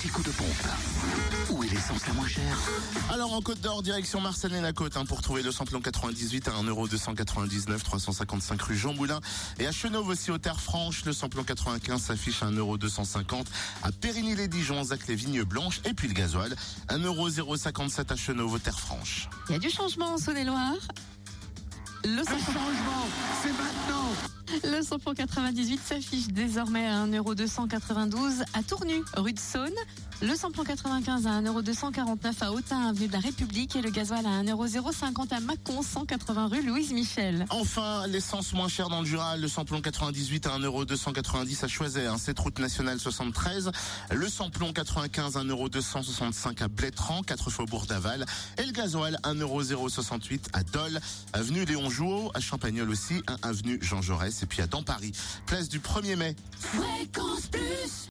petit coup de pompe. Où est l'essence la moins chère Alors en Côte d'Or, direction Marseille et la Côte, hein, pour trouver le samplon 98 à 1,299€, 355 rue Jean Moulin. Et à Chenauve aussi, aux Terres Franches, le samplon 95 s'affiche à 1,250€ à Périgny-les-Dijon, Zac les Vignes Blanches. Et puis le gasoil, 1,057€ à Chenauve, aux Terres Franches. Il y a du changement en Saône-et-Loire. Le samplon, changement, le samplon 98 s'affiche désormais à 1,292€ à Tournu, rue de Saône. Le samplon 95 à 1,249€ à Autun, avenue de la République. Et le gasoil à 1,050€ à Mâcon, 180 rue Louise Michel. Enfin, l'essence moins chère dans le Jura, le samplon 98 à 1,290€ à Choiset, hein, cette route nationale 73. Le samplon 95 à 1,265€ à Blétran, 4 faubourg d'Aval. Et le gasoil 1,068€ à Dole, avenue Léon Jouot, à Champagnol aussi, 1 avenue Jean Jaurès puis à dans Paris, place du 1er mai. Fréquence plus